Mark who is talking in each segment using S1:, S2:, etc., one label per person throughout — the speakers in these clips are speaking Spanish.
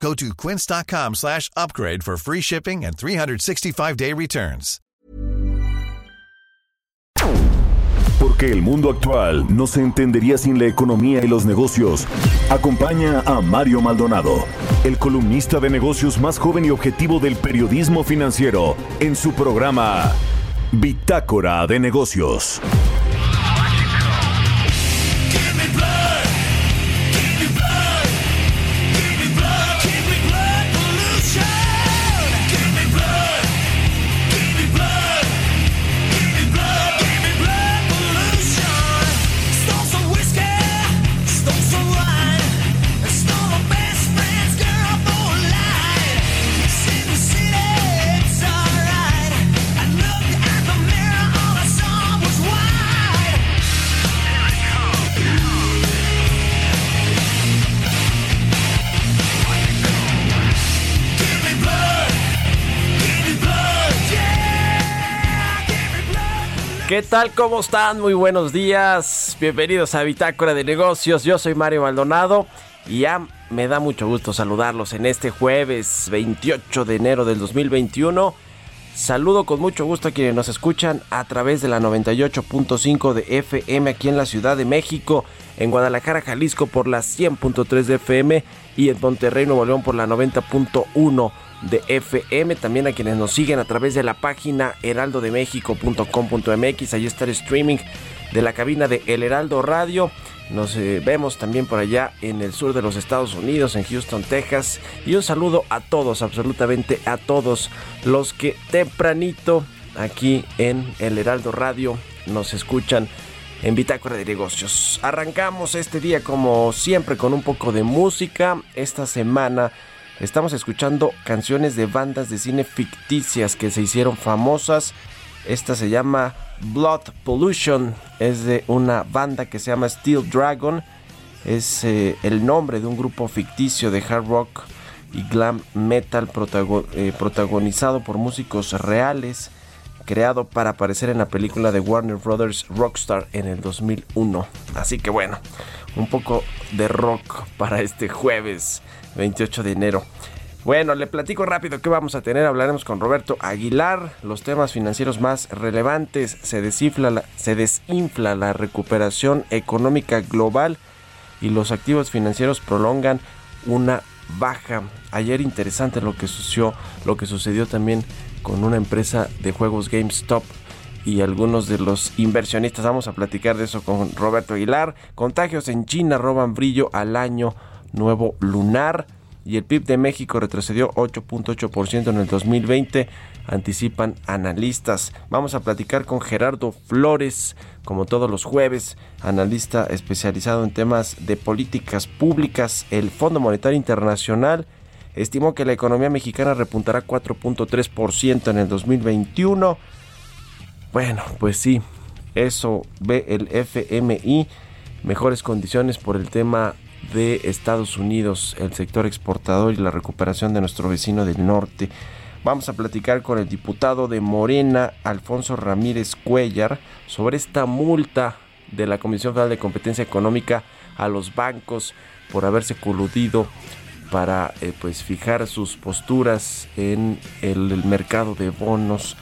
S1: Go to quince.com slash upgrade for free shipping and 365-day returns.
S2: Porque el mundo actual no se entendería sin la economía y los negocios. Acompaña a Mario Maldonado, el columnista de negocios más joven y objetivo del periodismo financiero, en su programa Bitácora de Negocios.
S3: ¿Qué tal? ¿Cómo están? Muy buenos días. Bienvenidos a Bitácora de Negocios. Yo soy Mario Maldonado y ya me da mucho gusto saludarlos en este jueves 28 de enero del 2021. Saludo con mucho gusto a quienes nos escuchan a través de la 98.5 de FM aquí en la Ciudad de México, en Guadalajara, Jalisco por la 100.3 de FM y en Monterrey, Nuevo León por la 90.1 de FM, también a quienes nos siguen a través de la página heraldodemexico.com.mx, ahí está el streaming de la cabina de El Heraldo Radio. Nos eh, vemos también por allá en el sur de los Estados Unidos, en Houston, Texas. Y un saludo a todos, absolutamente a todos los que tempranito aquí en El Heraldo Radio nos escuchan en Bitácora de Negocios. Arrancamos este día como siempre con un poco de música. Esta semana Estamos escuchando canciones de bandas de cine ficticias que se hicieron famosas. Esta se llama Blood Pollution. Es de una banda que se llama Steel Dragon. Es eh, el nombre de un grupo ficticio de hard rock y glam metal eh, protagonizado por músicos reales. Creado para aparecer en la película de Warner Brothers Rockstar en el 2001. Así que bueno, un poco de rock para este jueves 28 de enero. Bueno, le platico rápido qué vamos a tener. Hablaremos con Roberto Aguilar. Los temas financieros más relevantes. Se desinfla la, se la recuperación económica global y los activos financieros prolongan una baja. Ayer interesante lo que sucedió, lo que sucedió también con una empresa de juegos GameStop y algunos de los inversionistas. Vamos a platicar de eso con Roberto Aguilar. Contagios en China roban brillo al año nuevo lunar y el PIB de México retrocedió 8.8% en el 2020, anticipan analistas. Vamos a platicar con Gerardo Flores, como todos los jueves, analista especializado en temas de políticas públicas. El Fondo Monetario Internacional estimó que la economía mexicana repuntará 4.3% en el 2021. Bueno, pues sí, eso ve el FMI. Mejores condiciones por el tema de Estados Unidos, el sector exportador y la recuperación de nuestro vecino del norte. Vamos a platicar con el diputado de Morena, Alfonso Ramírez Cuellar, sobre esta multa de la Comisión Federal de Competencia Económica a los bancos por haberse coludido para eh, pues fijar sus posturas en el mercado de bonos,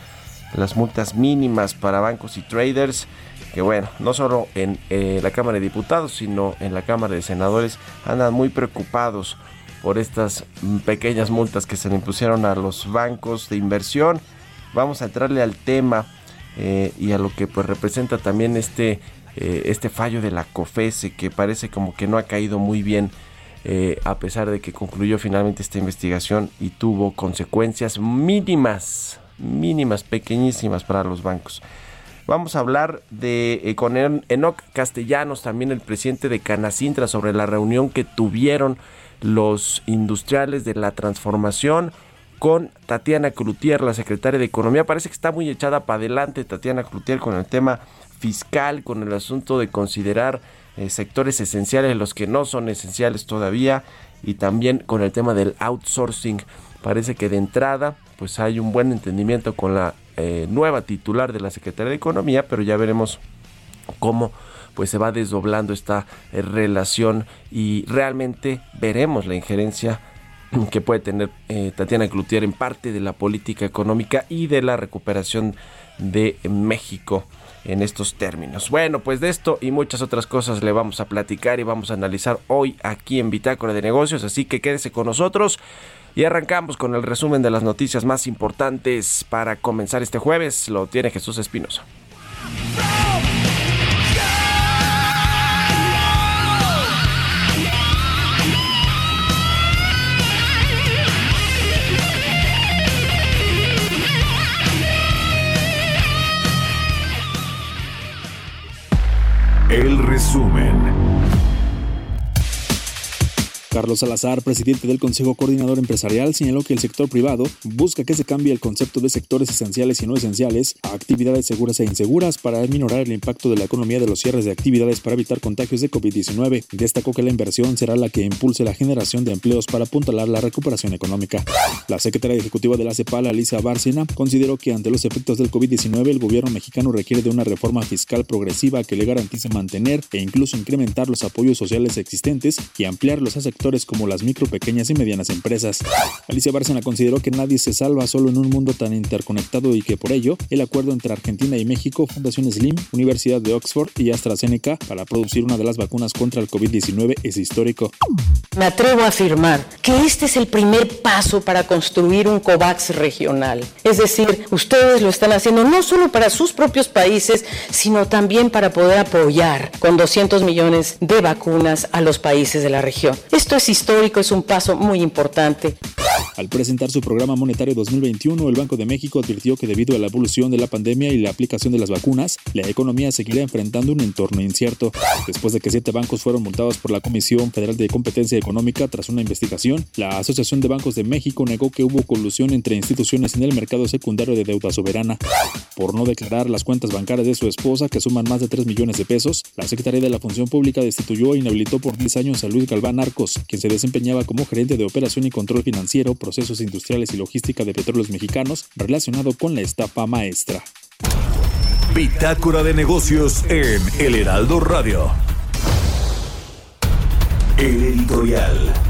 S3: las multas mínimas para bancos y traders que bueno, no solo en eh, la Cámara de Diputados, sino en la Cámara de Senadores andan muy preocupados por estas mm, pequeñas multas que se le impusieron a los bancos de inversión. Vamos a entrarle al tema eh, y a lo que pues representa también este, eh, este fallo de la COFESE que parece como que no ha caído muy bien a pesar de que concluyó finalmente esta investigación y tuvo consecuencias mínimas, mínimas, pequeñísimas para los bancos. Vamos a hablar de eh, con Enoc Castellanos, también el presidente de Canacintra, sobre la reunión que tuvieron los industriales de la transformación con Tatiana Cloutier, la secretaria de Economía. Parece que está muy echada para adelante Tatiana Cloutier con el tema fiscal, con el asunto de considerar eh, sectores esenciales, los que no son esenciales todavía, y también con el tema del outsourcing. Parece que de entrada pues hay un buen entendimiento con la eh, nueva titular de la Secretaría de Economía, pero ya veremos cómo pues se va desdoblando esta eh, relación y realmente veremos la injerencia que puede tener Tatiana Cloutier en parte de la política económica y de la recuperación de México en estos términos. Bueno, pues de esto y muchas otras cosas le vamos a platicar y vamos a analizar hoy aquí en Bitácora de Negocios, así que quédese con nosotros. Y arrancamos con el resumen de las noticias más importantes para comenzar este jueves. Lo tiene Jesús Espinosa.
S2: El resumen.
S4: Carlos Salazar, presidente del Consejo Coordinador Empresarial, señaló que el sector privado busca que se cambie el concepto de sectores esenciales y no esenciales a actividades seguras e inseguras para minorar el impacto de la economía de los cierres de actividades para evitar contagios de COVID-19. Destacó que la inversión será la que impulse la generación de empleos para apuntalar la recuperación económica. La secretaria ejecutiva de la CEPAL, Alicia Bárcena, consideró que ante los efectos del COVID-19 el gobierno mexicano requiere de una reforma fiscal progresiva que le garantice mantener e incluso incrementar los apoyos sociales existentes y ampliarlos a sectores como las micro, pequeñas y medianas empresas. Alicia Bárcena consideró que nadie se salva solo en un mundo tan interconectado y que por ello el acuerdo entre Argentina y México, Fundación Slim, Universidad de Oxford y AstraZeneca para producir una de las vacunas contra el COVID-19 es histórico.
S5: Me atrevo a afirmar que este es el primer paso para construir un COVAX regional. Es decir, ustedes lo están haciendo no solo para sus propios países, sino también para poder apoyar con 200 millones de vacunas a los países de la región. Esto es histórico, es un paso muy importante.
S4: Al presentar su programa monetario 2021, el Banco de México advirtió que debido a la evolución de la pandemia y la aplicación de las vacunas, la economía seguirá enfrentando un entorno incierto. Después de que siete bancos fueron multados por la Comisión Federal de Competencia Económica tras una investigación, la Asociación de Bancos de México negó que hubo colusión entre instituciones en el mercado secundario de deuda soberana. Por no declarar las cuentas bancarias de su esposa, que suman más de 3 millones de pesos, la Secretaría de la Función Pública destituyó e inhabilitó por 10 años a Luis Galván Arcos, quien se desempeñaba como gerente de operación y control financiero, procesos industriales y logística de petróleos mexicanos relacionado con la estafa maestra.
S2: Bitácora de negocios en El Heraldo Radio. El editorial.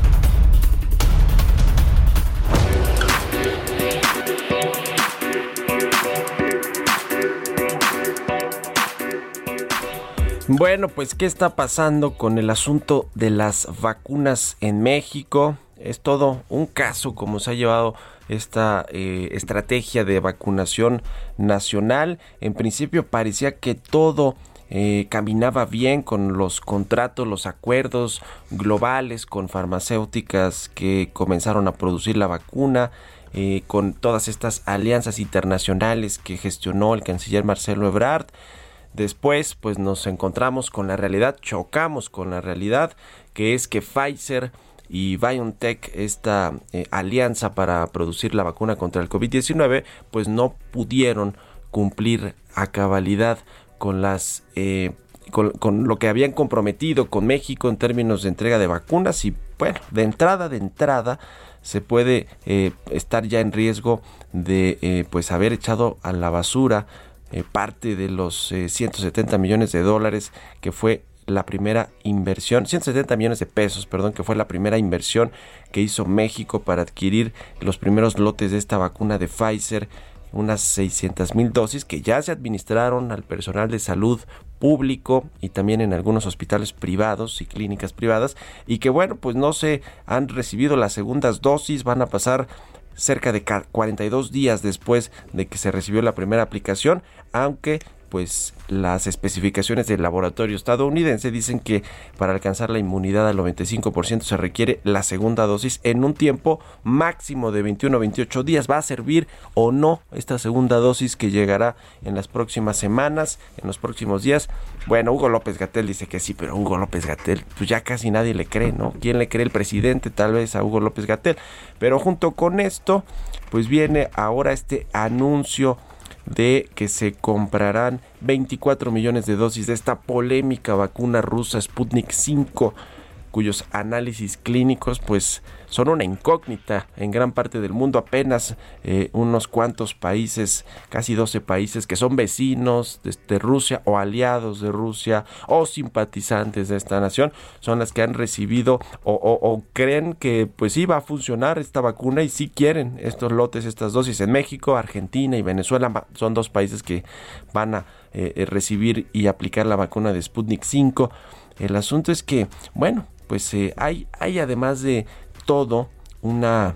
S3: Bueno, pues ¿qué está pasando con el asunto de las vacunas en México? Es todo un caso como se ha llevado esta eh, estrategia de vacunación nacional. En principio parecía que todo eh, caminaba bien con los contratos, los acuerdos globales con farmacéuticas que comenzaron a producir la vacuna. Eh, con todas estas alianzas internacionales que gestionó el canciller Marcelo Ebrard. Después, pues nos encontramos con la realidad, chocamos con la realidad, que es que Pfizer y BioNTech, esta eh, alianza para producir la vacuna contra el COVID-19, pues no pudieron cumplir a cabalidad con las eh, con, lo que habían comprometido con México en términos de entrega de vacunas y bueno, de entrada, de entrada se puede eh, estar ya en riesgo de pues haber echado a la basura eh, parte de los 170 eh, millones de dólares que fue la primera inversión, 170 millones de pesos, perdón, que fue la primera inversión que hizo México para adquirir los primeros lotes de esta vacuna de Pfizer, unas 600 mil dosis que ya se administraron al personal de salud público y también en algunos hospitales privados y clínicas privadas y que bueno, pues no se han recibido las segundas dosis, van a pasar cerca de 42 días después de que se recibió la primera aplicación, aunque pues las especificaciones del laboratorio estadounidense dicen que para alcanzar la inmunidad al 95% se requiere la segunda dosis en un tiempo máximo de 21 a 28 días. ¿Va a servir o no esta segunda dosis que llegará en las próximas semanas, en los próximos días? Bueno, Hugo López Gatel dice que sí, pero Hugo López Gatel, pues ya casi nadie le cree, ¿no? ¿Quién le cree? El presidente, tal vez a Hugo López Gatel. Pero junto con esto, pues viene ahora este anuncio de que se comprarán 24 millones de dosis de esta polémica vacuna rusa Sputnik 5 cuyos análisis clínicos pues son una incógnita en gran parte del mundo apenas eh, unos cuantos países casi 12 países que son vecinos de, Rusia o aliados de Rusia o simpatizantes de esta nación son las que han recibido o, creen que pues iba a funcionar esta vacuna y si quieren estos lotes estas dosis en México Argentina y Venezuela. Son dos países que van a eh, eh, recibir y aplicar la vacuna de Sputnik 5 el asunto es que bueno pues hay, hay además de todo una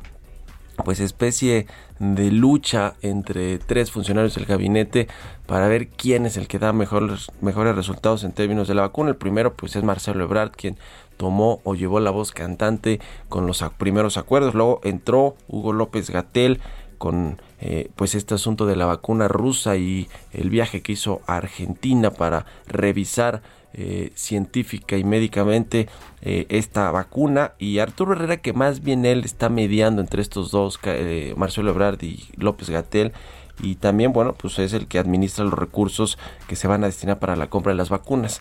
S3: pues especie de lucha entre tres funcionarios del gabinete para ver quién es el que da mejores, mejores resultados en términos de la vacuna. El primero pues es Marcelo Ebrard quien tomó o llevó la voz cantante con los primeros acuerdos. Luego entró Hugo López Gatel con eh, pues este asunto de la vacuna rusa y el viaje que hizo a Argentina para revisar eh, científica y médicamente eh, esta vacuna. Y Arturo Herrera que más bien él está mediando entre estos dos eh, Marcelo Ebrard y López Gatel. Y también bueno pues es el que administra los recursos que se van a destinar para la compra de las vacunas.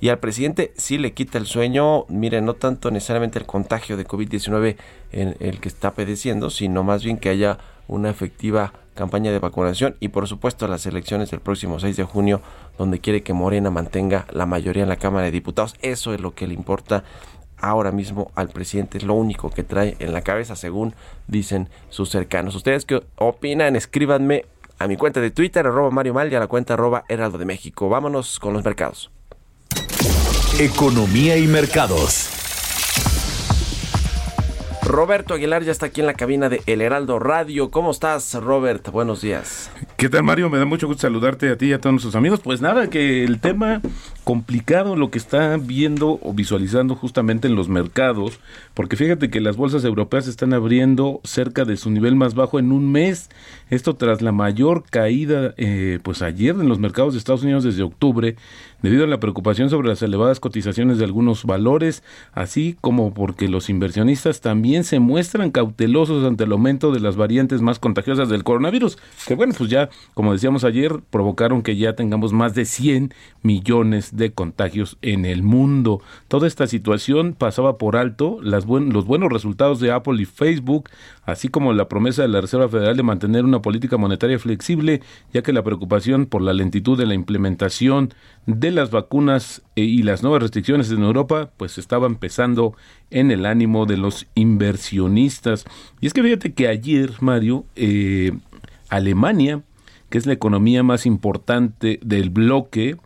S3: Y al presidente sí le quita el sueño, mire, no tanto necesariamente el contagio de COVID-19 en el que está padeciendo, sino más bien que haya una efectiva campaña de vacunación y por supuesto las elecciones del próximo 6 de junio donde quiere que Morena mantenga la mayoría en la Cámara de Diputados. Eso es lo que le importa ahora mismo al presidente, es lo único que trae en la cabeza según dicen sus cercanos. ¿Ustedes qué opinan? Escríbanme a mi cuenta de Twitter, arroba Mario Mal y a la cuenta arroba Heraldo de México. Vámonos con los mercados.
S2: Economía y mercados.
S3: Roberto Aguilar ya está aquí en la cabina de El Heraldo Radio. ¿Cómo estás, Robert? Buenos días.
S6: ¿Qué tal, Mario? Me da mucho gusto saludarte a ti y a todos nuestros amigos. Pues nada, que el tema complicado lo que está viendo o visualizando justamente en los mercados, porque fíjate que las bolsas europeas están abriendo cerca de su nivel más bajo en un mes. Esto tras la mayor caída, eh, pues ayer en los mercados de Estados Unidos desde octubre, debido a la preocupación sobre las elevadas cotizaciones de algunos valores, así como porque los inversionistas también se muestran cautelosos ante el aumento de las variantes más contagiosas del coronavirus, que bueno, pues ya, como decíamos ayer, provocaron que ya tengamos más de 100 millones de contagios en el mundo. Toda esta situación pasaba por alto los buenos resultados de Apple y Facebook, así como la promesa de la Reserva Federal de mantener una política monetaria flexible, ya que la preocupación por la lentitud de la implementación de las vacunas eh, y las nuevas restricciones en Europa, pues estaba empezando en el ánimo de los inversionistas. Y es que fíjate que ayer, Mario, eh, Alemania, que es la economía más importante del bloque,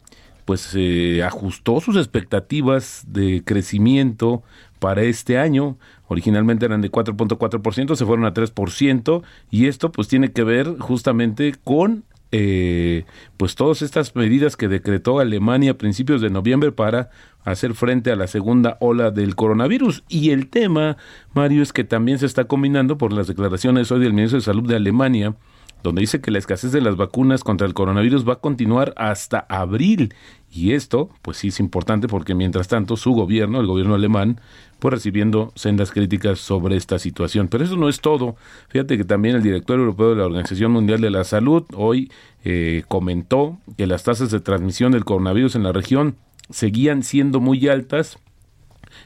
S6: pues eh, ajustó sus expectativas de crecimiento para este año. Originalmente eran de 4.4%, se fueron a 3%, y esto pues tiene que ver justamente con eh, pues todas estas medidas que decretó Alemania a principios de noviembre para hacer frente a la segunda ola del coronavirus. Y el tema, Mario, es que también se está combinando por las declaraciones hoy del ministro de Salud de Alemania, donde dice que la escasez de las vacunas contra el coronavirus va a continuar hasta abril. Y esto, pues sí es importante porque mientras tanto su gobierno, el gobierno alemán, pues recibiendo sendas críticas sobre esta situación. Pero eso no es todo. Fíjate que también el director europeo de la Organización Mundial de la Salud hoy eh, comentó que las tasas de transmisión del coronavirus en la región seguían siendo muy altas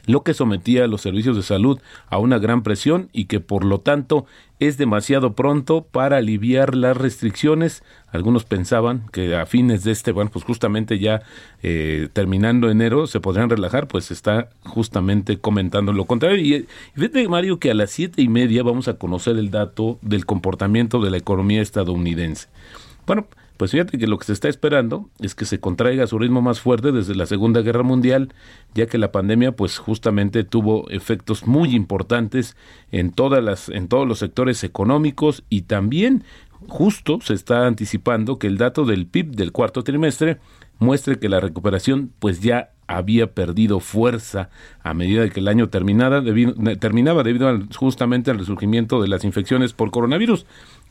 S6: lo que sometía a los servicios de salud a una gran presión y que por lo tanto es demasiado pronto para aliviar las restricciones. Algunos pensaban que a fines de este, bueno, pues justamente ya eh, terminando enero se podrían relajar, pues está justamente comentando lo contrario. Y, fíjate, Mario, que a las siete y media vamos a conocer el dato del comportamiento de la economía estadounidense. Bueno, pues fíjate que lo que se está esperando es que se contraiga a su ritmo más fuerte desde la Segunda Guerra Mundial, ya que la pandemia pues justamente tuvo efectos muy importantes en todas las en todos los sectores económicos y también justo se está anticipando que el dato del PIB del cuarto trimestre muestre que la recuperación pues ya había perdido fuerza a medida que el año terminaba debido justamente al resurgimiento de las infecciones por coronavirus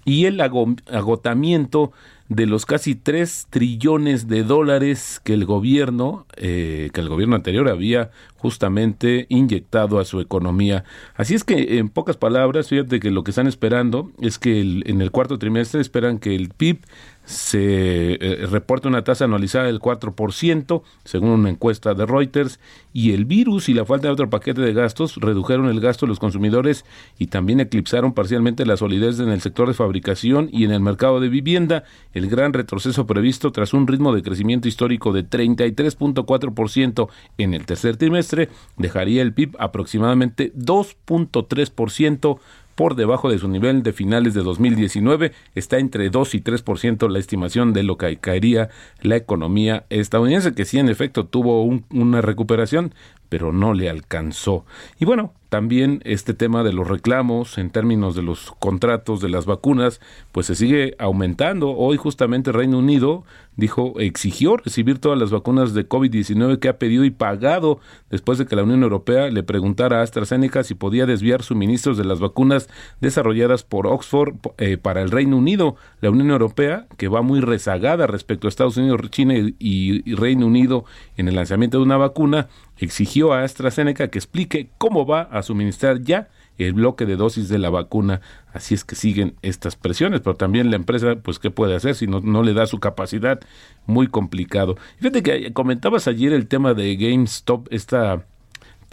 S6: y el agotamiento de los casi 3 trillones de dólares que el gobierno, eh, que el gobierno anterior había justamente inyectado a su economía. Así es que, en pocas palabras, fíjate que lo que están esperando es que en el cuarto trimestre esperan que el PIB se eh, reporte una tasa anualizada del 4%, según una encuesta de Reuters, y el virus y la falta de otro paquete de gastos redujeron el gasto de los consumidores y también eclipsaron parcialmente la solidez en el sector de fabricación y en el mercado de vivienda, el gran retroceso previsto tras un ritmo de crecimiento histórico de 33.4% en el tercer trimestre dejaría el PIB aproximadamente 2.3% por debajo de su nivel de finales de 2019. Está entre 2 y 3% la estimación de lo que caería la economía estadounidense, que sí en efecto tuvo una recuperación, pero no le alcanzó. Y bueno, también este tema de los reclamos en términos de los contratos de las vacunas, pues se sigue aumentando. Hoy justamente Reino Unido dijo, exigió recibir todas las vacunas de COVID-19 que ha pedido y pagado después de que la Unión Europea le preguntara a AstraZeneca si podía desviar suministros de las vacunas desarrolladas por Oxford eh, para el Reino Unido. La Unión Europea, que va muy rezagada respecto a Estados Unidos, China y Reino Unido en el lanzamiento de una vacuna, exigió a AstraZeneca que explique cómo va a suministrar ya el bloque de dosis de la vacuna. Así es que siguen estas presiones, pero también la empresa, pues, ¿qué puede hacer si no, no le da su capacidad? Muy complicado. Fíjate que comentabas ayer el tema de GameStop, esta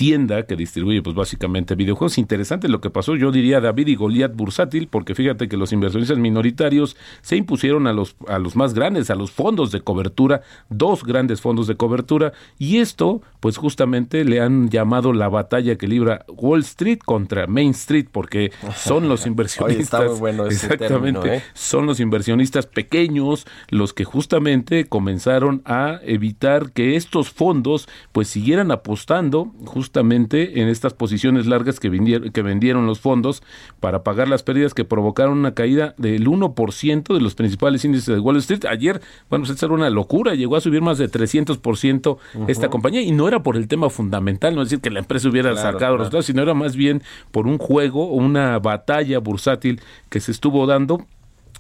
S6: tienda que distribuye pues básicamente videojuegos. Interesante lo que pasó, yo diría David y Goliat bursátil, porque fíjate que los inversionistas minoritarios se impusieron a los, a los más grandes, a los fondos de cobertura, dos grandes fondos de cobertura, y esto pues justamente le han llamado la batalla que libra Wall Street contra Main Street, porque son los inversionistas.
S3: bueno exactamente, ¿eh?
S6: son los inversionistas pequeños los que justamente comenzaron a evitar que estos fondos pues siguieran apostando justamente en estas posiciones largas que vendieron, que vendieron los fondos para pagar las pérdidas que provocaron una caída del 1% de los principales índices de Wall Street. Ayer, bueno, pues era una locura, llegó a subir más de 300% esta compañía y no era por el tema fundamental, no es decir que la empresa hubiera sacado resultados, sino era más bien por un juego o una batalla bursátil que se estuvo dando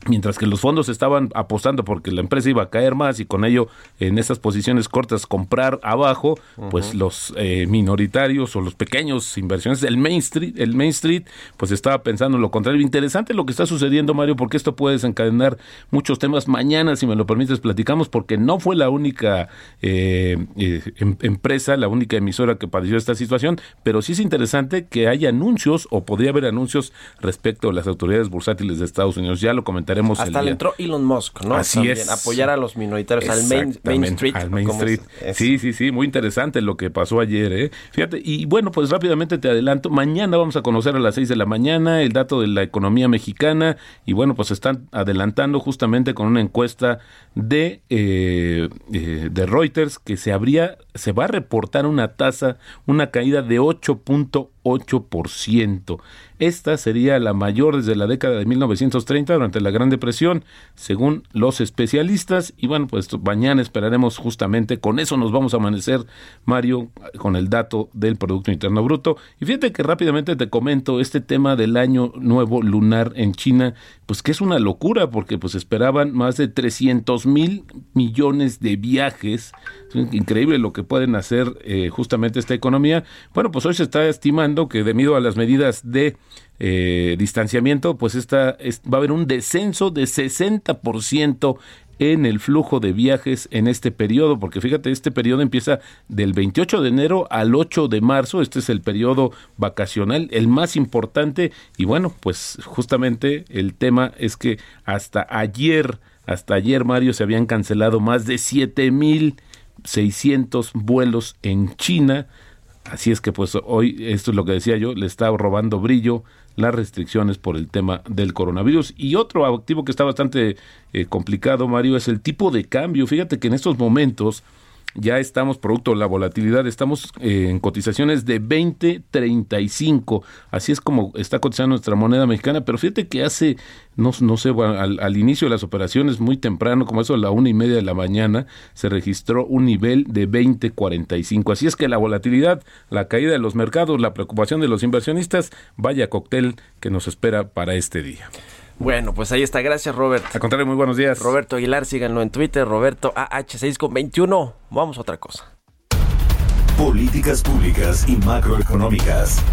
S6: mientras que los fondos estaban apostando porque la empresa iba a caer más y con ello en esas posiciones cortas comprar abajo, pues los eh, minoritarios o los pequeños inversiones, el Main Street, el Main Street, pues estaba pensando lo contrario. Interesante lo que está sucediendo, Mario, porque esto puede desencadenar muchos temas. Mañana, si me lo permites, platicamos porque no fue la única eh, eh, em, empresa, la única emisora que padeció esta situación, pero sí es interesante que haya anuncios o podría haber anuncios respecto a las autoridades bursátiles de Estados Unidos. Ya lo comenté
S3: hasta le entró Elon Musk, ¿no?
S6: Así es.
S3: Apoyar a los minoritarios, al Main, Street.
S6: Al Main Street. Sí, sí, sí, muy interesante lo que pasó ayer, ¿eh? Fíjate, y bueno, pues rápidamente te adelanto, mañana vamos a conocer a las 6 de la mañana el dato de la economía mexicana y bueno, pues están adelantando justamente con una encuesta de, eh, eh, de Reuters que se habría, se va a reportar una tasa, una caída de 8.8%. Esta sería la mayor desde la década de 1930 durante la Gran Depresión, según los especialistas. Y bueno, pues mañana esperaremos justamente, con eso nos vamos a amanecer, Mario, con el dato del Producto Interno Bruto. Y fíjate que rápidamente te comento este tema del año nuevo lunar en China, pues que es una locura, porque pues esperaban más de 300 mil millones de viajes. Increíble lo que pueden hacer eh, justamente esta economía. Bueno, pues hoy se está estimando que debido a las medidas de eh, distanciamiento, pues esta, va a haber un descenso de 60% en el flujo de viajes en este periodo, porque fíjate, este periodo empieza del 28 de enero al 8 de marzo, este es el periodo vacacional, el más importante, y bueno, pues justamente el tema es que hasta ayer, hasta ayer, Mario, se habían cancelado más de 7.600 vuelos en China, Así es que pues hoy, esto es lo que decía yo, le está robando brillo las restricciones por el tema del coronavirus. Y otro activo que está bastante eh, complicado, Mario, es el tipo de cambio. Fíjate que en estos momentos ya estamos, producto de la volatilidad, estamos eh, en cotizaciones de 20.35. Así es como está cotizando nuestra moneda mexicana. Pero fíjate que hace, no, no sé, al, inicio de las operaciones, muy temprano, como eso a la una y media de la mañana, se registró un nivel de 20.45. Así es que la volatilidad, la caída de los mercados, la preocupación de los inversionistas, vaya cóctel que nos espera para este día.
S3: Bueno, pues ahí está. Gracias, Robert.
S6: A contrario, muy buenos días.
S3: Roberto Aguilar, síganlo en Twitter, Roberto AH6 con 21. Vamos a otra cosa.
S2: Políticas públicas y macroeconómicas.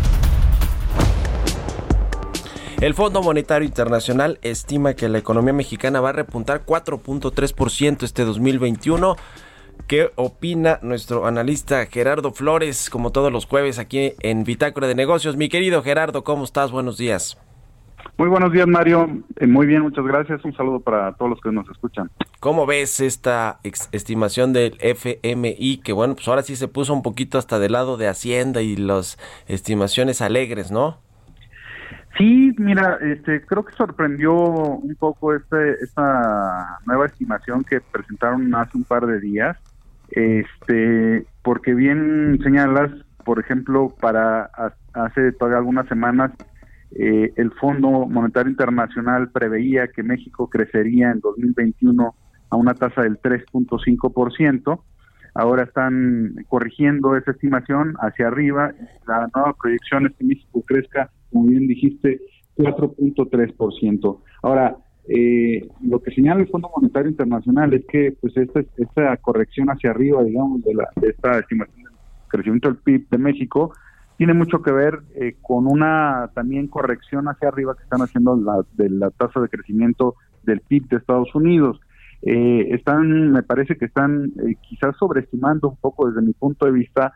S3: El Fondo Monetario Internacional estima que la economía mexicana va a repuntar 4.3% este 2021. ¿Qué opina nuestro analista Gerardo Flores, como todos los jueves aquí en Bitácora de Negocios? Mi querido Gerardo, ¿cómo estás? Buenos días.
S7: Muy buenos días, Mario. Eh, muy bien, muchas gracias. Un saludo para todos los que nos escuchan.
S3: ¿Cómo ves esta estimación del FMI? Que bueno, pues ahora sí se puso un poquito hasta del lado de Hacienda y las estimaciones alegres, ¿no?
S7: Sí, mira, este, creo que sorprendió un poco este, esta nueva estimación que presentaron hace un par de días, este, porque bien señalas, por ejemplo, para hace todavía algunas semanas eh, el Fondo Monetario Internacional preveía que México crecería en 2021 a una tasa del 3.5%. Ahora están corrigiendo esa estimación hacia arriba. La nueva proyección es que México crezca, como bien dijiste, 4.3%. Ahora, eh, lo que señala el Fondo Monetario Internacional es que pues esta, esta corrección hacia arriba, digamos, de, la, de esta estimación del crecimiento del PIB de México, tiene mucho que ver eh, con una también corrección hacia arriba que están haciendo la, de la tasa de crecimiento del PIB de Estados Unidos. Eh, están, me parece que están eh, quizás sobreestimando un poco desde mi punto de vista,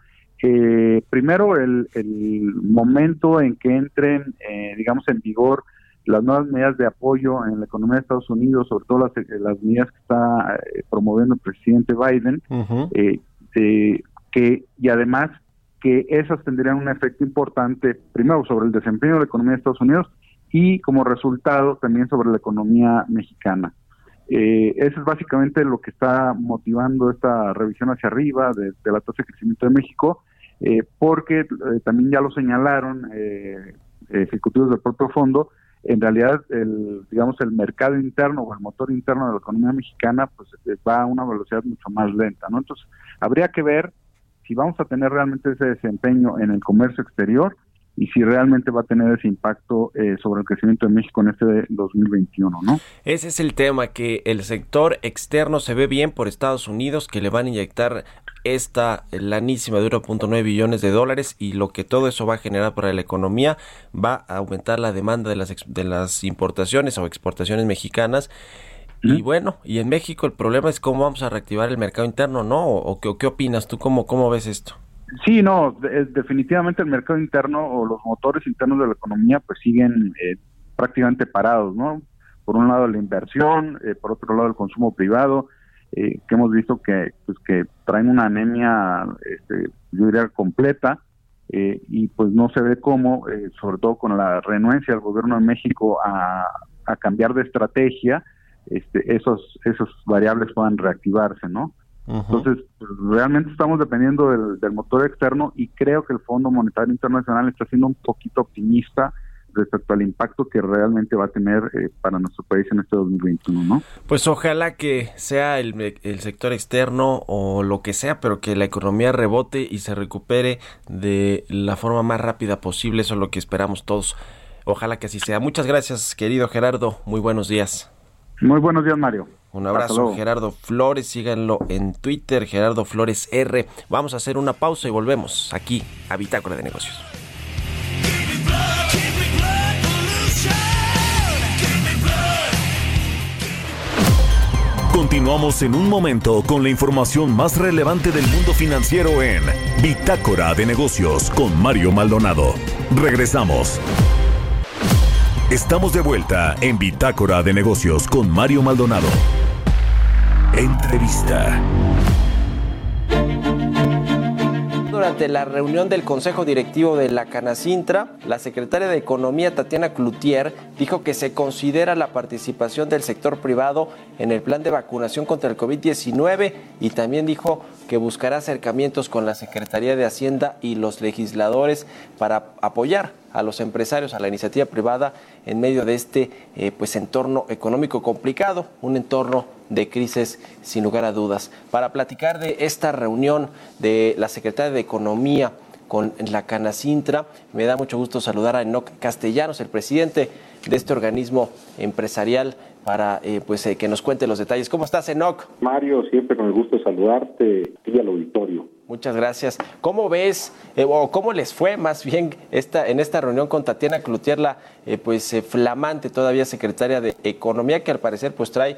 S7: primero el, el, momento en que entren, digamos, en vigor las nuevas medidas de apoyo en la economía de Estados Unidos, sobre todo las, las medidas que está promoviendo el presidente Biden, que y además que esas tendrían un efecto importante, primero, sobre el desempeño de la economía de Estados Unidos y como resultado también sobre la economía mexicana. Eh, eso es básicamente lo que está motivando esta revisión hacia arriba de, la tasa de crecimiento de México, eh, porque eh, también ya lo señalaron eh, ejecutivos del propio fondo, en realidad el digamos el mercado interno o el motor interno de la economía mexicana pues va a una velocidad mucho más lenta, ¿no? Entonces habría que ver si vamos a tener realmente ese desempeño en el comercio exterior y si realmente va a tener ese impacto eh, sobre el crecimiento de México en este 2021, ¿no?
S3: Ese es el tema, que el sector externo se ve bien por Estados Unidos, que le van a inyectar esta lanísima de 1.9 billones de dólares y lo que todo eso va a generar para la economía va a aumentar la demanda de las, de las importaciones o exportaciones mexicanas y bueno, y en México el problema es cómo vamos a reactivar el mercado interno, ¿no? ¿O, qué, qué, opinas tú? ¿Cómo, ¿Cómo ves esto?
S7: Sí, no, definitivamente el mercado interno o los motores internos de la economía pues siguen eh, prácticamente parados, ¿no? Por un lado la inversión, eh, por otro lado el consumo privado, eh, que hemos visto que pues que traen una anemia, este, yo diría completa, y pues no se ve cómo, sobre todo con la renuencia del gobierno de México a, a cambiar de estrategia, este, esos, esos variables puedan reactivarse, ¿no? Entonces, pues, realmente estamos dependiendo del, motor externo y creo que el Fondo Monetario Internacional está siendo un poquito optimista respecto al impacto que realmente va a tener eh, para nuestro país en este 2021, ¿no?
S3: Pues ojalá que sea el, el, sector externo o lo que sea, pero que la economía rebote y se recupere de la forma más rápida posible, eso es lo que esperamos todos. Ojalá que así sea. Muchas gracias, querido Gerardo. Muy buenos días.
S7: Muy buenos días, Mario.
S3: Un abrazo, Gerardo Flores. Síganlo en Twitter, Gerardo Flores R. Vamos a hacer una pausa y volvemos aquí a Bitácora de Negocios.
S2: Continuamos en un momento con la información más relevante del mundo financiero en Bitácora de Negocios con Mario Maldonado. Regresamos. Estamos de vuelta en Bitácora de Negocios con Mario Maldonado. Entrevista.
S3: Durante la reunión del Consejo Directivo de la Canacintra, la secretaria de Economía Tatiana Cloutier dijo que se considera la participación del sector privado en el plan de vacunación contra el COVID-19 y también dijo que buscará acercamientos con la Secretaría de Hacienda y los legisladores para apoyar a los empresarios, a la iniciativa privada en medio de este eh, pues entorno económico complicado, un entorno de crisis sin lugar a dudas. Para platicar de esta reunión de la Secretaría de Economía con la Canacintra, me da mucho gusto saludar a Enoc Castellanos, el presidente de este organismo empresarial para eh, pues eh, que nos cuente los detalles. ¿Cómo estás, Enoc?
S8: Mario, siempre con el gusto de saludarte y al auditorio.
S3: Muchas gracias. ¿Cómo ves, eh, o cómo les fue más bien esta, en esta reunión con Tatiana Cloutier, la pues flamante todavía secretaria de Economía, que al parecer pues trae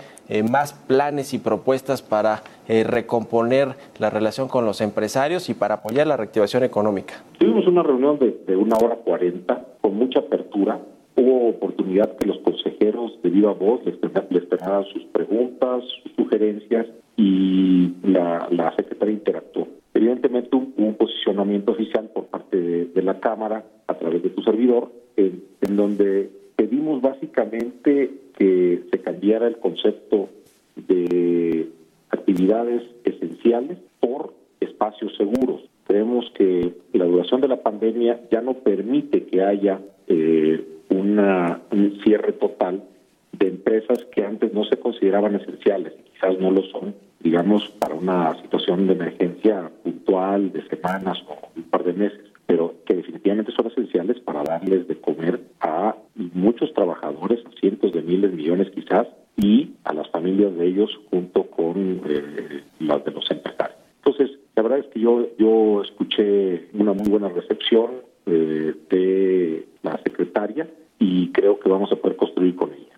S3: más planes y propuestas para recomponer la relación con los empresarios y para apoyar la reactivación económica?
S8: Tuvimos una reunión de, de una hora cuarenta con mucha apertura hubo oportunidad que los consejeros de viva voz les, les sus preguntas, sus sugerencias y la, secretaria interactuó. Evidentemente hubo un posicionamiento oficial por parte de, la Cámara a través de tu servidor, en, en donde pedimos básicamente que se cambiara el concepto de actividades esenciales por espacios seguros. Creemos que la duración de la pandemia ya no permite que haya eh, una, un cierre total de empresas que antes no se consideraban esenciales, quizás no lo son, digamos, para una situación de emergencia puntual de semanas o un par de meses, pero que definitivamente son esenciales para darles de comer a muchos trabajadores, a cientos de miles, millones quizás, y a las familias de ellos junto con eh, las de los empresarios. Entonces, la verdad es que yo, yo escuché una muy buena recepción eh, de la secretaria y creo que vamos a poder construir con ella.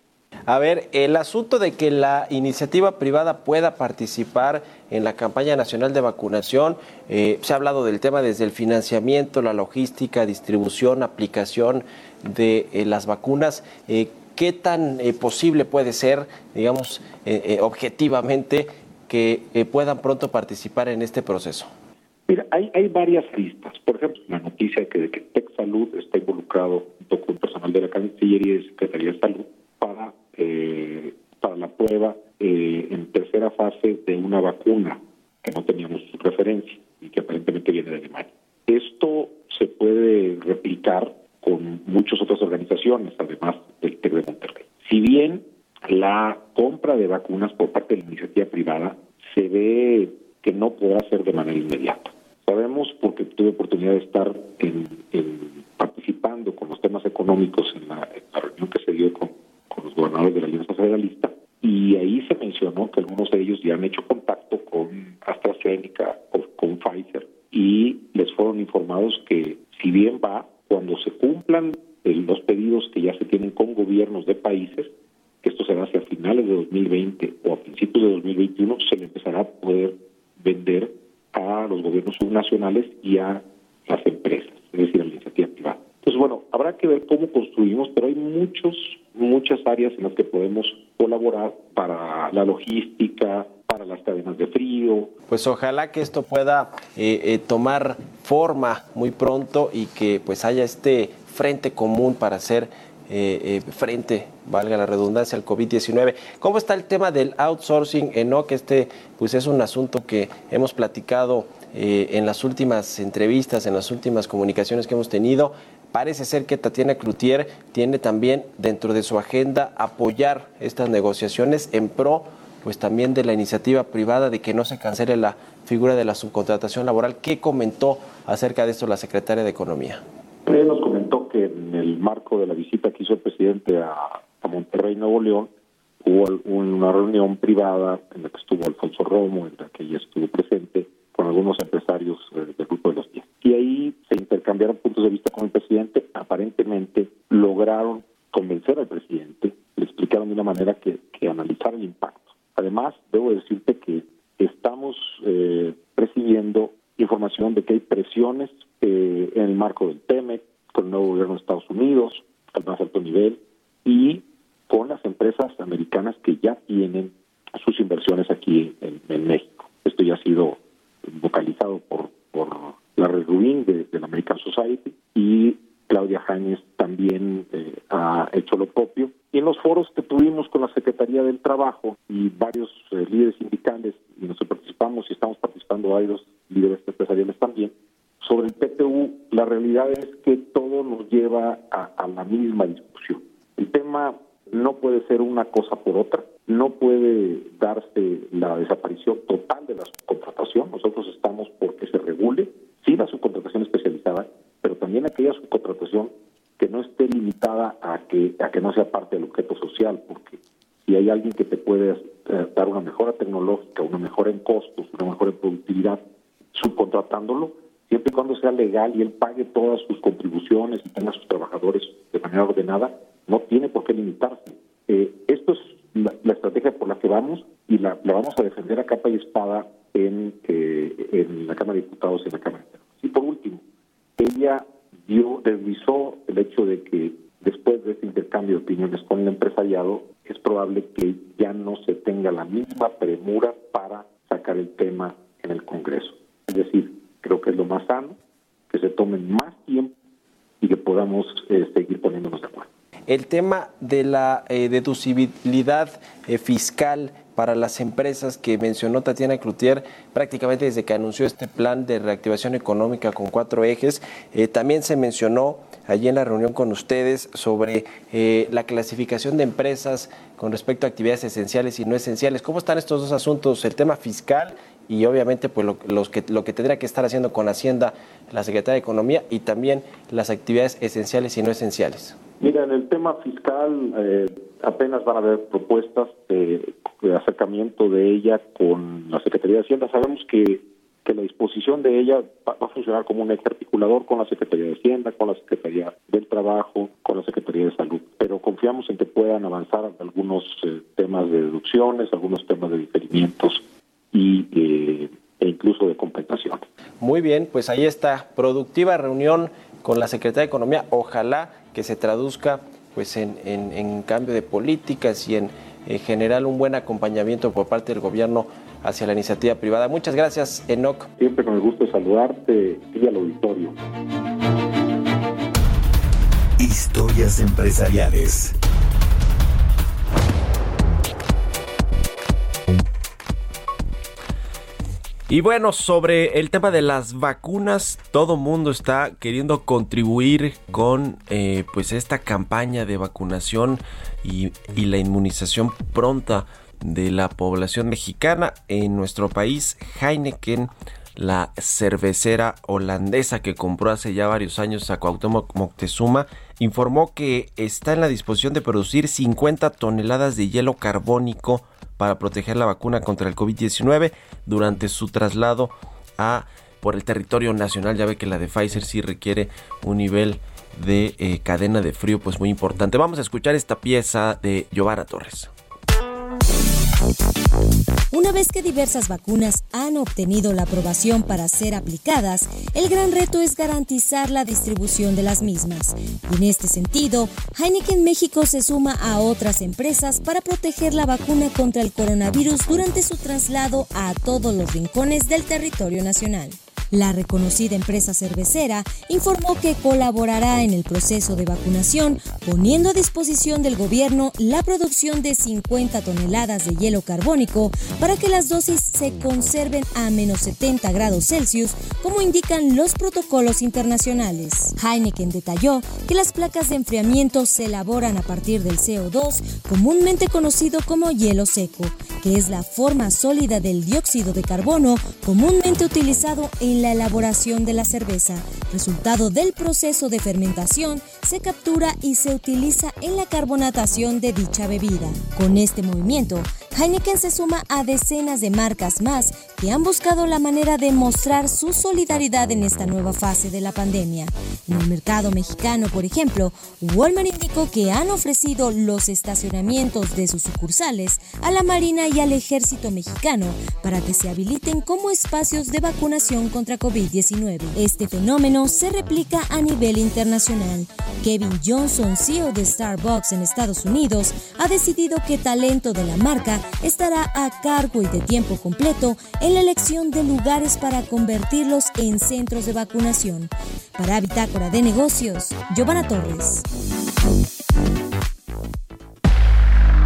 S3: A ver, el asunto de que la iniciativa privada pueda participar en la campaña nacional de vacunación, eh, se ha hablado del tema desde el financiamiento, la logística, distribución, aplicación de eh, las vacunas. Eh, ¿Qué tan posible puede ser, digamos, objetivamente, que puedan pronto participar en este proceso?
S8: Mira, hay, hay varias listas. Por ejemplo, la noticia que, de que Tech Salud está involucrado junto con personal de la Cancillería y de Secretaría de Salud para, eh, para la prueba eh, en tercera fase de una vacuna que no teníamos referencia y que aparentemente viene de Alemania. Esto se puede replicar con muchas otras organizaciones, además del TEC de Monterrey. Si bien la compra de vacunas por parte de la iniciativa privada se ve que no podrá ser de manera inmediata. Sabemos, porque tuve oportunidad de estar en, participando con los temas económicos en la, reunión que se dio con, los gobernadores de la Alianza Federalista, y ahí se mencionó que algunos de ellos ya han hecho contacto con AstraZeneca o con Pfizer y les fueron informados que si bien va, cuando se cumplan los pedidos que ya se tienen con gobiernos de países, que esto será hacia finales de 2020 o a principios de 2021, se le empezará a poder vender a los gobiernos subnacionales y a las empresas, es decir, a la iniciativa privada. Entonces, bueno, habrá que ver cómo construimos, pero hay muchos, muchas áreas en las que podemos colaborar para la logística, para las cadenas de frío.
S3: Pues ojalá que esto pueda eh, eh, tomar forma muy pronto y que pues haya este frente común para hacer eh, eh, frente, valga la redundancia, al COVID-19. ¿Cómo está el tema del outsourcing? ¿no? Que este pues es un asunto que hemos platicado eh, en las últimas entrevistas, en las últimas comunicaciones que hemos tenido. Parece ser que Tatiana Cloutier tiene también dentro de su agenda apoyar estas negociaciones en pro pues también de la iniciativa privada de que no se cancele la figura de la subcontratación laboral. ¿Qué comentó acerca de esto la secretaria de Economía?
S8: nos comentó que en el marco de la visita que hizo el presidente a, Monterrey, Nuevo León, hubo una reunión privada en la que estuvo Alfonso Romo, en la que ella estuvo presente, con algunos empresarios eh, del Grupo de los Días. Y ahí se intercambiaron puntos de vista con el presidente. Aparentemente lograron convencer al presidente, le explicaron de una manera que, que el impacto. Además, debo decirte que estamos eh, recibiendo información de que hay presiones eh, en el marco del con el nuevo gobierno de Estados Unidos, al más alto nivel, y con las empresas americanas que ya tienen sus inversiones aquí en, México. Esto ya ha sido vocalizado por, por la Red Rubin de, la American Society y Claudia Jañez también eh, ha hecho lo propio. Y en los foros que tuvimos con la Secretaría del Trabajo y varios eh, líderes sindicales, y nosotros participamos y estamos participando varios líderes empresariales también, sobre el PTU, la realidad es que todo nos lleva a, la misma discusión. El tema no puede ser una cosa por otra, no puede darse la desaparición total de la subcontratación. Nosotros de la eh,
S3: deducibilidad eh, fiscal para las empresas que mencionó Tatiana Cloutier prácticamente desde que anunció este plan de reactivación económica con cuatro ejes. también se mencionó allí en la reunión con ustedes sobre la clasificación de empresas con respecto a actividades esenciales y no esenciales. ¿Cómo están estos dos asuntos, el tema fiscal y obviamente pues lo, los que, lo que tendría que estar haciendo con Hacienda la Secretaría de Economía y también las actividades esenciales y no esenciales.
S8: Mira, en el tema fiscal eh, apenas van a haber propuestas de, acercamiento de ella con la Secretaría de Hacienda. Sabemos que, que la disposición de ella va, a funcionar como un eje articulador con la Secretaría de Hacienda, con la Secretaría del Trabajo, con la Secretaría de Salud. Pero confiamos en que puedan avanzar algunos eh, temas de deducciones, algunos temas de diferimientos y, eh, e incluso de compensación.
S3: Muy bien, pues ahí está, productiva reunión con la Secretaría de Economía, ojalá que se traduzca pues en, en, cambio de políticas y en, general un buen acompañamiento por parte del gobierno hacia la iniciativa privada. Muchas gracias, Enoc.
S8: Siempre con el gusto de saludarte y al auditorio.
S2: Historias empresariales.
S3: Y bueno, sobre el tema de las vacunas, todo mundo está queriendo contribuir con eh, pues esta campaña de vacunación y, la inmunización pronta de la población mexicana en nuestro país. Heineken la cervecera holandesa que compró hace ya varios años a Cuauhtémoc Moctezuma, informó que está en la disposición de producir 50 toneladas de hielo carbónico para proteger la vacuna contra el COVID-19 durante su traslado a por el territorio nacional. Ya ve que la de Pfizer sí requiere un nivel de eh, cadena de frío pues muy importante. Vamos a escuchar esta pieza de Giovanna Torres.
S9: Una vez que diversas vacunas han obtenido la aprobación para ser aplicadas, el gran reto es garantizar la distribución de las mismas. en este sentido, Heineken México se suma a otras empresas para proteger la vacuna contra el coronavirus durante su traslado a todos los rincones del territorio nacional. La reconocida empresa cervecera informó que colaborará en el proceso de vacunación, poniendo a disposición del gobierno la producción de 50 toneladas de hielo carbónico para que las dosis se conserven a menos 70 grados Celsius, como indican los protocolos internacionales. Heineken detalló que las placas de enfriamiento se elaboran a partir del CO2, comúnmente conocido como hielo seco, que es la forma sólida del dióxido de carbono comúnmente utilizado en la elaboración de la cerveza. Resultado del proceso de fermentación se captura y se utiliza en la carbonatación de dicha bebida. Con este movimiento, Heineken se suma a decenas de marcas más que han buscado la manera de mostrar su solidaridad en esta nueva fase de la pandemia. En el mercado mexicano, por ejemplo, Walmart indicó que han ofrecido los estacionamientos de sus sucursales a la Marina y al Ejército mexicano para que se habiliten como espacios de vacunación contra COVID-19. Este fenómeno se replica a nivel internacional. Kevin Johnson, CEO de Starbucks en Estados Unidos, ha decidido que talento de la marca estará a cargo y de tiempo completo en la elección de lugares para convertirlos en centros de vacunación. Para Bitácora de Negocios, Giovanna Torres.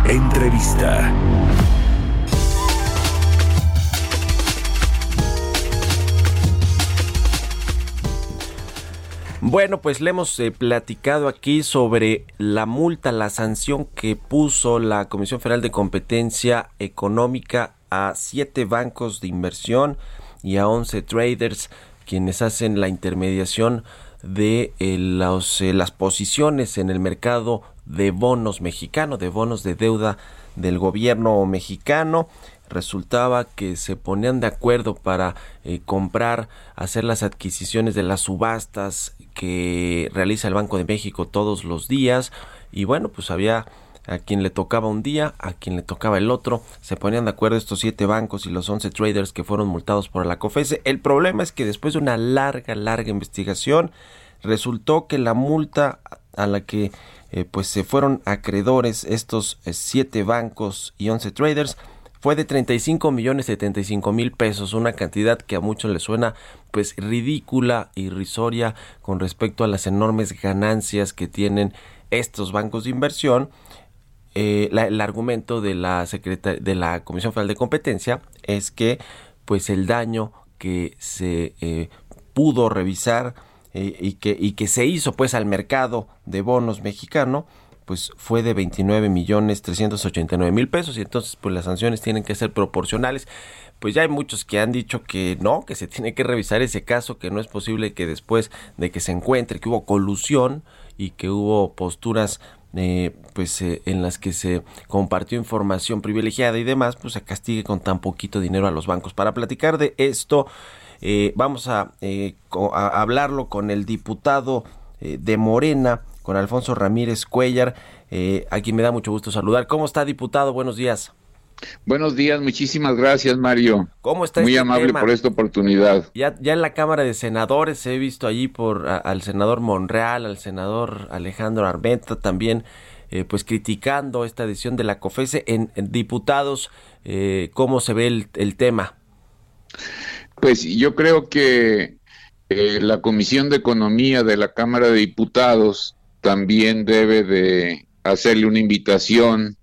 S2: Entrevista.
S3: Bueno, pues le hemos eh, platicado aquí sobre la multa, la sanción que puso la Comisión Federal de Competencia Económica a siete bancos de inversión y a 11 traders quienes hacen la intermediación de eh, los, eh, las posiciones en el mercado de bonos mexicano, de bonos de deuda del gobierno mexicano. Resultaba que se ponían de acuerdo para eh, comprar, hacer las adquisiciones de las subastas que realiza el Banco de México todos los días. Y bueno, pues había a quien le tocaba un día, a quien le tocaba el otro. Se ponían de acuerdo estos siete bancos y los once traders que fueron multados por la COFESE. El problema es que después de una larga, larga investigación, resultó que la multa a la que eh, pues se fueron acreedores estos eh, siete bancos y once traders fue de 35 millones 75 mil pesos, una cantidad que a muchos les suena pues ridícula, irrisoria con respecto a las enormes ganancias que tienen estos bancos de inversión. Eh, el argumento de la, de la Comisión Federal de Competencia es que pues el daño que se eh, pudo revisar eh, y, que, y que se hizo pues al mercado de bonos mexicano pues fue de 29 millones 389 mil pesos y entonces pues las sanciones tienen que ser proporcionales pues ya hay muchos que han dicho que no, que se tiene que revisar ese caso, que no es posible que después de que se encuentre que hubo colusión y que hubo posturas eh, pues eh, en las que se compartió información privilegiada y demás, pues se castigue con tan poquito dinero a los bancos. Para platicar de esto, eh, vamos a, a, hablarlo con el diputado de Morena, con Alfonso Ramírez Cuellar, a quien me da mucho gusto saludar. ¿Cómo está, diputado? Buenos días.
S10: Buenos días, muchísimas gracias Mario.
S3: ¿Cómo está?
S10: Muy este amable por esta oportunidad.
S3: Ya, ya en la Cámara de Senadores he visto allí por al senador Monreal, al senador Alejandro Armenta también, eh, pues criticando esta decisión de la COFESE en, diputados. Eh, ¿Cómo se ve el, tema?
S10: Pues yo creo que eh, la Comisión de Economía de la Cámara de Diputados también debe de hacerle una invitación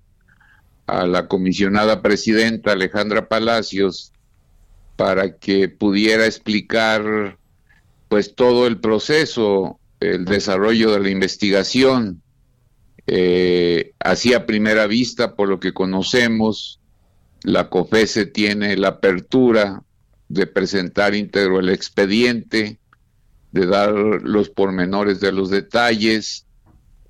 S10: a la comisionada presidenta Alejandra Palacios para que pudiera explicar pues todo el proceso, el desarrollo de la investigación. Eh, así a primera vista, por lo que conocemos, la COFESE tiene la apertura de presentar íntegro el expediente, de dar los pormenores de los detalles,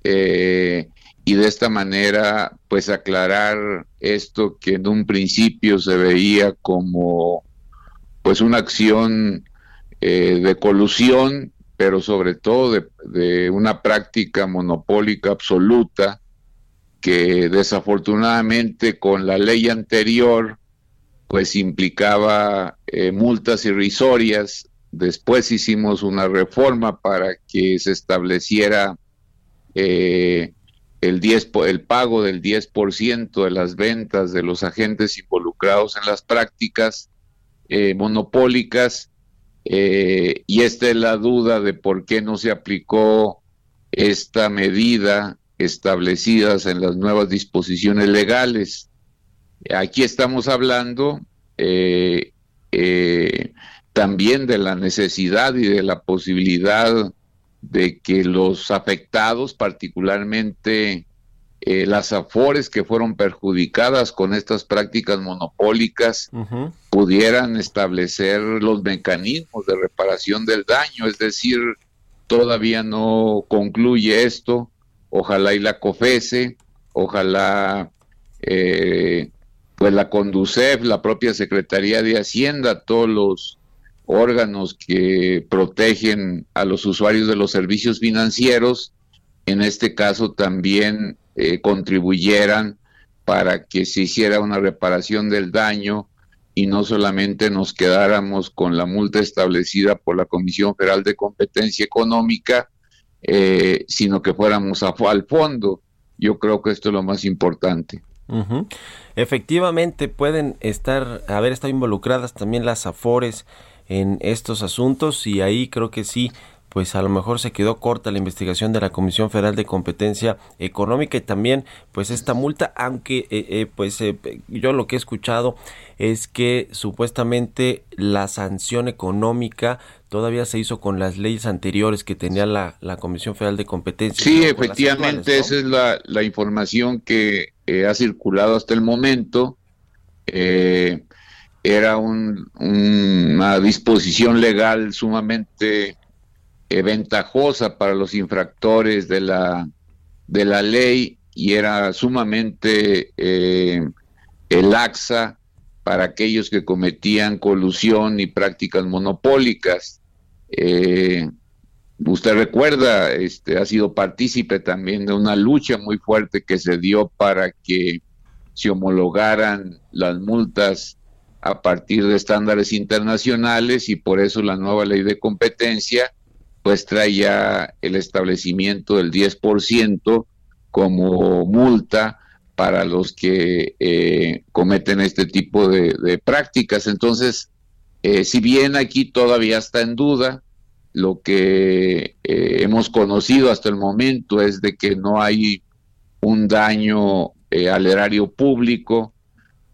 S10: eh, y de esta manera pues aclarar esto que en un principio se veía como pues una acción eh, de colusión pero sobre todo de, una práctica monopólica absoluta que desafortunadamente con la ley anterior pues implicaba eh, multas irrisorias. Después hicimos una reforma para que se estableciera eh, el, 10, el pago del 10% de las ventas de los agentes involucrados en las prácticas eh, monopólicas. Eh, y esta es la duda de por qué no se aplicó esta medida establecidas en las nuevas disposiciones legales. Aquí estamos hablando eh, también de la necesidad y de la posibilidad de que los afectados, particularmente eh, las afores que fueron perjudicadas con estas prácticas monopólicas, pudieran establecer los mecanismos de reparación del daño. Es decir, todavía no concluye esto. Ojalá y la COFESE, ojalá eh, pues la CONDUCEF, la propia Secretaría de Hacienda, todos los órganos que protegen a los usuarios de los servicios financieros, en este caso también eh, contribuyeran para que se hiciera una reparación del daño y no solamente nos quedáramos con la multa establecida por la Comisión Federal de Competencia Económica, eh, sino que fuéramos al fondo. Yo creo que esto es lo más importante.
S3: Efectivamente, pueden estar, haber estado involucradas también las AFORES en estos asuntos y ahí creo que sí pues a lo mejor se quedó corta la investigación de la Comisión Federal de Competencia Económica y también pues esta multa, aunque eh, eh, pues eh, yo lo que he escuchado es que supuestamente la sanción económica todavía se hizo con las leyes anteriores que tenía la, la Comisión Federal de Competencia.
S10: Sí, efectivamente, esa es la, la información que ha circulado hasta el momento. Era un, una disposición legal sumamente ventajosa para los infractores de la, de la ley y era sumamente eh, laxa para aquellos que cometían colusión y prácticas monopólicas. Eh, usted recuerda, este, ha sido partícipe también de una lucha muy fuerte que se dio para que se homologaran las multas a partir de estándares internacionales y por eso la nueva ley de competencia pues trae ya el establecimiento del 10% como multa para los que eh, cometen este tipo de, prácticas. Entonces, eh, si bien aquí todavía está en duda, lo que eh, hemos conocido hasta el momento es de que no hay un daño al erario público,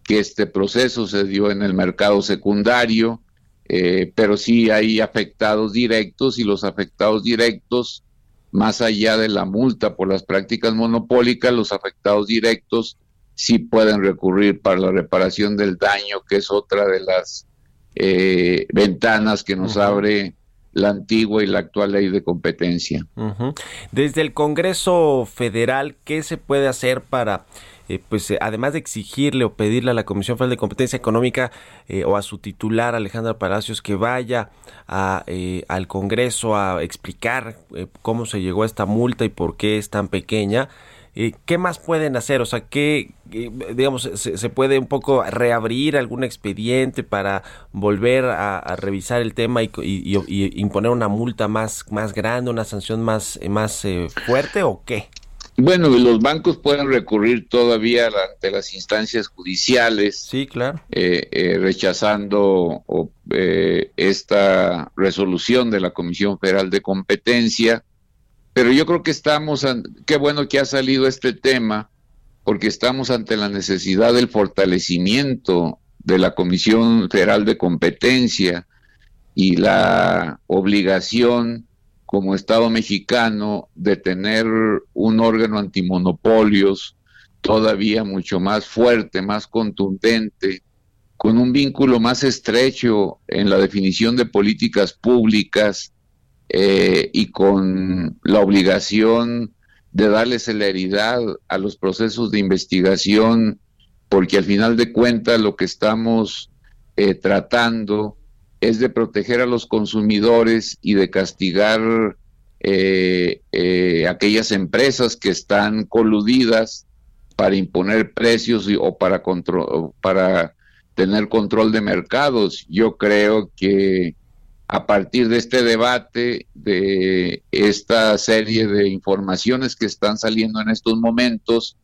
S10: que este proceso se dio en el mercado secundario, eh, pero sí hay afectados directos y los afectados directos, más allá de la multa por las prácticas monopólicas, los afectados directos sí pueden recurrir para la reparación del daño, que es otra de las eh, ventanas que nos abre la antigua y la actual ley de competencia.
S3: Desde el Congreso Federal, ¿qué se puede hacer para eh, pues eh, además de exigirle o pedirle a la Comisión Federal de Competencia Económica eh, o a su titular Alejandra Palacios que vaya a, al Congreso a explicar cómo se llegó a esta multa y por qué es tan pequeña, ¿qué más pueden hacer? O sea, ¿qué, digamos, se, puede un poco reabrir algún expediente para volver a, revisar el tema y, y, imponer una multa más, más grande, una sanción más, más fuerte o qué?
S10: Bueno, los bancos pueden recurrir todavía ante las instancias judiciales.
S3: Sí, claro.
S10: Eh, eh, rechazando eh, esta resolución de la Comisión Federal de Competencia. Pero yo creo que estamos, qué bueno que ha salido este tema, porque estamos ante la necesidad del fortalecimiento de la Comisión Federal de Competencia y la obligación como Estado mexicano de tener un órgano antimonopolios todavía mucho más fuerte, más contundente, con un vínculo más estrecho en la definición de políticas públicas eh, y con la obligación de darle celeridad a los procesos de investigación, porque al final de cuentas lo que estamos eh, tratando es de proteger a los consumidores y de castigar eh, eh, aquellas empresas que están coludidas para imponer precios o para, para tener control de mercados. Yo creo que a partir de este debate, de esta serie de informaciones que están saliendo en estos momentos,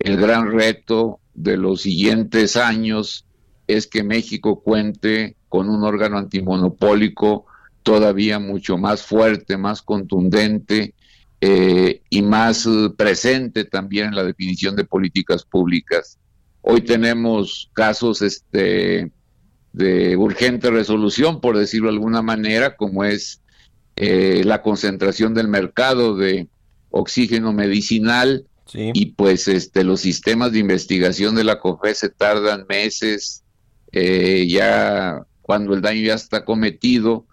S10: el gran reto de los siguientes años es que México cuente con un órgano antimonopólico todavía mucho más fuerte, más contundente eh, y más eh, presente también en la definición de políticas públicas. Hoy tenemos casos este, de urgente resolución, por decirlo de alguna manera, como es eh, la concentración del mercado de oxígeno medicinal y pues este, los sistemas de investigación de la COFE se tardan meses, ya cuando el daño ya está cometido.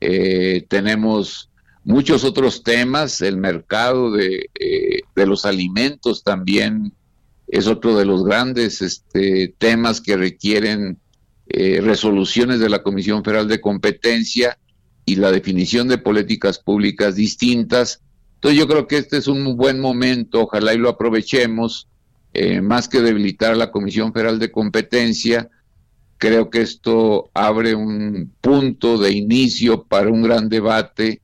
S10: Eh, tenemos muchos otros temas, el mercado de, eh, de, los alimentos también es otro de los grandes este, temas que requieren eh, resoluciones de la Comisión Federal de Competencia y la definición de políticas públicas distintas. Entonces yo creo que este es un buen momento, ojalá y lo aprovechemos, más que debilitar a la Comisión Federal de Competencia, Creo que esto abre un punto de inicio para un gran debate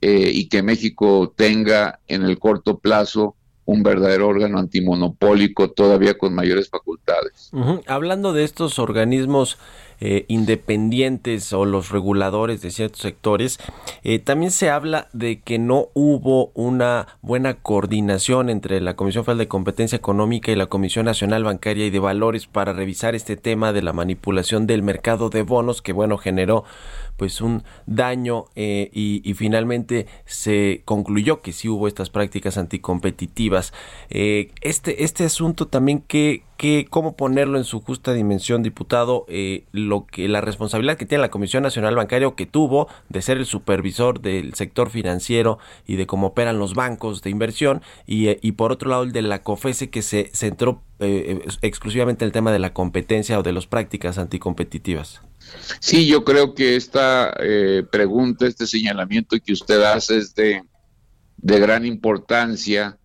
S10: eh, y que México tenga en el corto plazo un verdadero órgano antimonopólico todavía con mayores facultades.
S3: Hablando de estos organismos eh, independientes o los reguladores de ciertos sectores, eh, también se habla de que no hubo una buena coordinación entre la Comisión Federal de Competencia Económica y la Comisión Nacional Bancaria y de Valores para revisar este tema de la manipulación del mercado de bonos que bueno generó pues un daño eh, y, finalmente se concluyó que sí hubo estas prácticas anticompetitivas. Eh, este, este asunto también que, que cómo ponerlo en su justa dimensión, diputado, eh, lo que la responsabilidad que tiene la Comisión Nacional Bancaria que tuvo de ser el supervisor del sector financiero y de cómo operan los bancos de inversión y, y por otro lado el de la COFESE que se centró exclusivamente en el tema de la competencia o de las prácticas anticompetitivas.
S10: Sí, yo creo que esta eh, pregunta, este señalamiento que usted hace es de, gran importancia.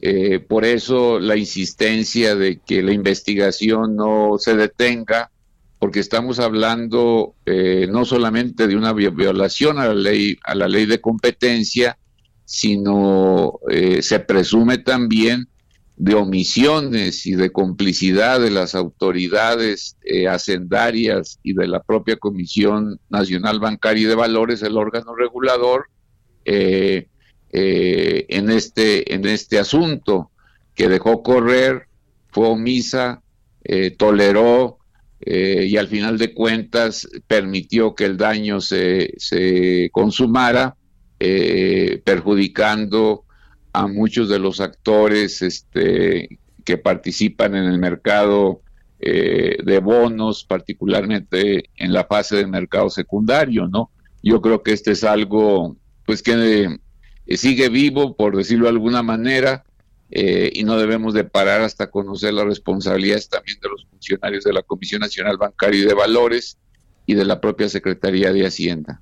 S10: Eh, por eso la insistencia de que la investigación no se detenga, porque estamos hablando eh, no solamente de una violación a la ley, a la ley de competencia, sino se presume también de omisiones y de complicidad de las autoridades eh, hacendarias y de la propia Comisión Nacional Bancaria y de Valores, el órgano regulador, eh, eh, en, este, en este asunto, que dejó correr, fue omisa, toleró y al final de cuentas permitió que el daño se, se consumara, perjudicando a muchos de los actores este, que participan en el mercado eh, de bonos, particularmente en la fase de mercado secundario, ¿no? Yo creo que este es algo, pues, que eh, sigue vivo, por decirlo de alguna manera, eh, y no debemos de parar hasta conocer las responsabilidades también de los funcionarios de la Comisión Nacional Bancaria y de Valores y de la propia Secretaría de Hacienda.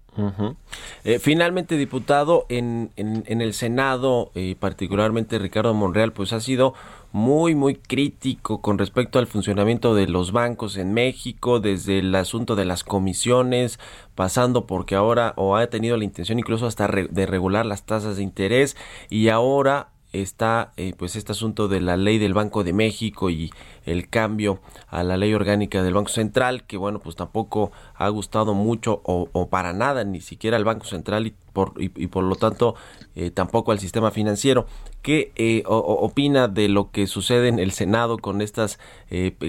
S3: Eh, finalmente, diputado, en, en, el Senado, eh, particularmente Ricardo Monreal, pues ha sido muy, muy crítico con respecto al funcionamiento de los bancos en México, desde el asunto de las comisiones, pasando porque ahora, o ha tenido la intención incluso hasta de regular las tasas de interés, y ahora está eh, pues este asunto de la ley del Banco de México y el cambio a la ley orgánica del Banco Central que bueno pues tampoco ha gustado mucho o, para nada ni siquiera al Banco Central y por, y, por lo tanto eh, tampoco al sistema financiero ¿qué eh, opina de lo que sucede en el Senado con estos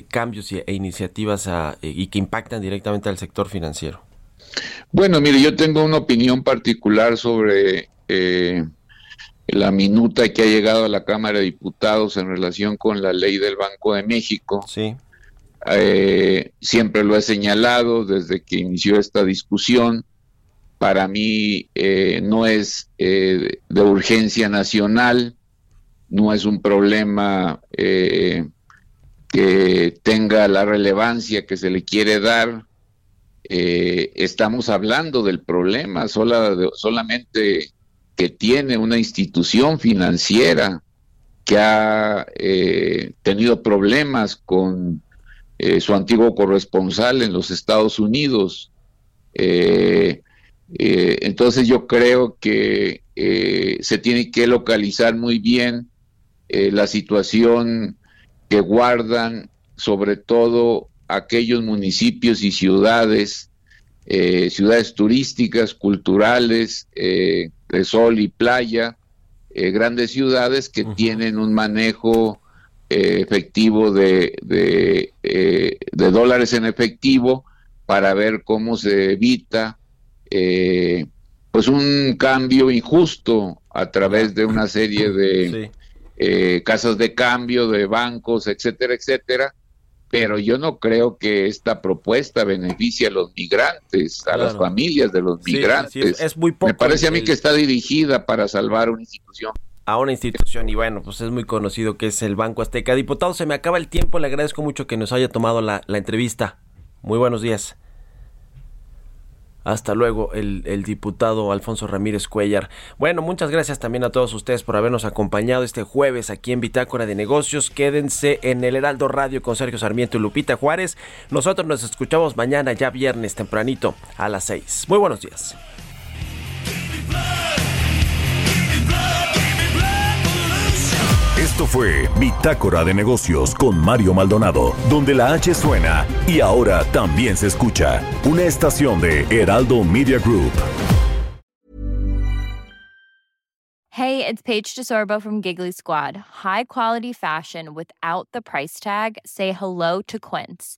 S3: cambios e iniciativas y que impactan directamente al sector financiero?
S10: Bueno, mire, yo tengo una opinión particular sobre la minuta que ha llegado a la Cámara de Diputados en relación con la ley del Banco de México.
S3: Sí.
S10: Eh, siempre lo he señalado desde que inició esta discusión. Para mí eh, no es eh, de urgencia nacional, no es un problema que tenga la relevancia que se le quiere dar. estamos hablando del problema, sola, solamente que tiene una institución financiera que ha eh, tenido problemas con eh, su antiguo corresponsal en los Estados Unidos. Eh, entonces yo creo que se tiene que localizar muy bien la situación que guardan sobre todo aquellos municipios y ciudades, ciudades turísticas, culturales, de sol y playa, eh, grandes ciudades que tienen un manejo eh, efectivo de, eh, de, dólares en efectivo para ver cómo se evita pues un cambio injusto a través de una serie de casas de cambio, de bancos, etcétera, etcétera, pero yo no creo que esta propuesta beneficie a los migrantes, a las familias de los migrantes.
S3: es, muy
S10: Me parece a mí que está dirigida para salvar una institución.
S3: A una institución, y bueno, pues es muy conocido que es el Banco Azteca. Diputado, se me acaba el tiempo, le agradezco mucho que nos haya tomado la, la entrevista. Muy buenos días. Hasta luego, el, diputado Alfonso Ramírez Cuellar. Bueno, muchas gracias también a todos ustedes por habernos acompañado este jueves aquí en Bitácora de Negocios. Quédense en el Heraldo Radio con Sergio Sarmiento y Lupita Juárez. Nosotros nos escuchamos mañana, ya viernes tempranito, a las seis. Muy buenos días.
S2: Esto fue Bitácora de Negocios con Mario Maldonado, donde la H suena y ahora también se escucha. Una estación de Heraldo Media Group.
S11: Hey, it's Paige DeSorbo from Giggly Squad. High quality fashion without the price tag. Say hello to Quince.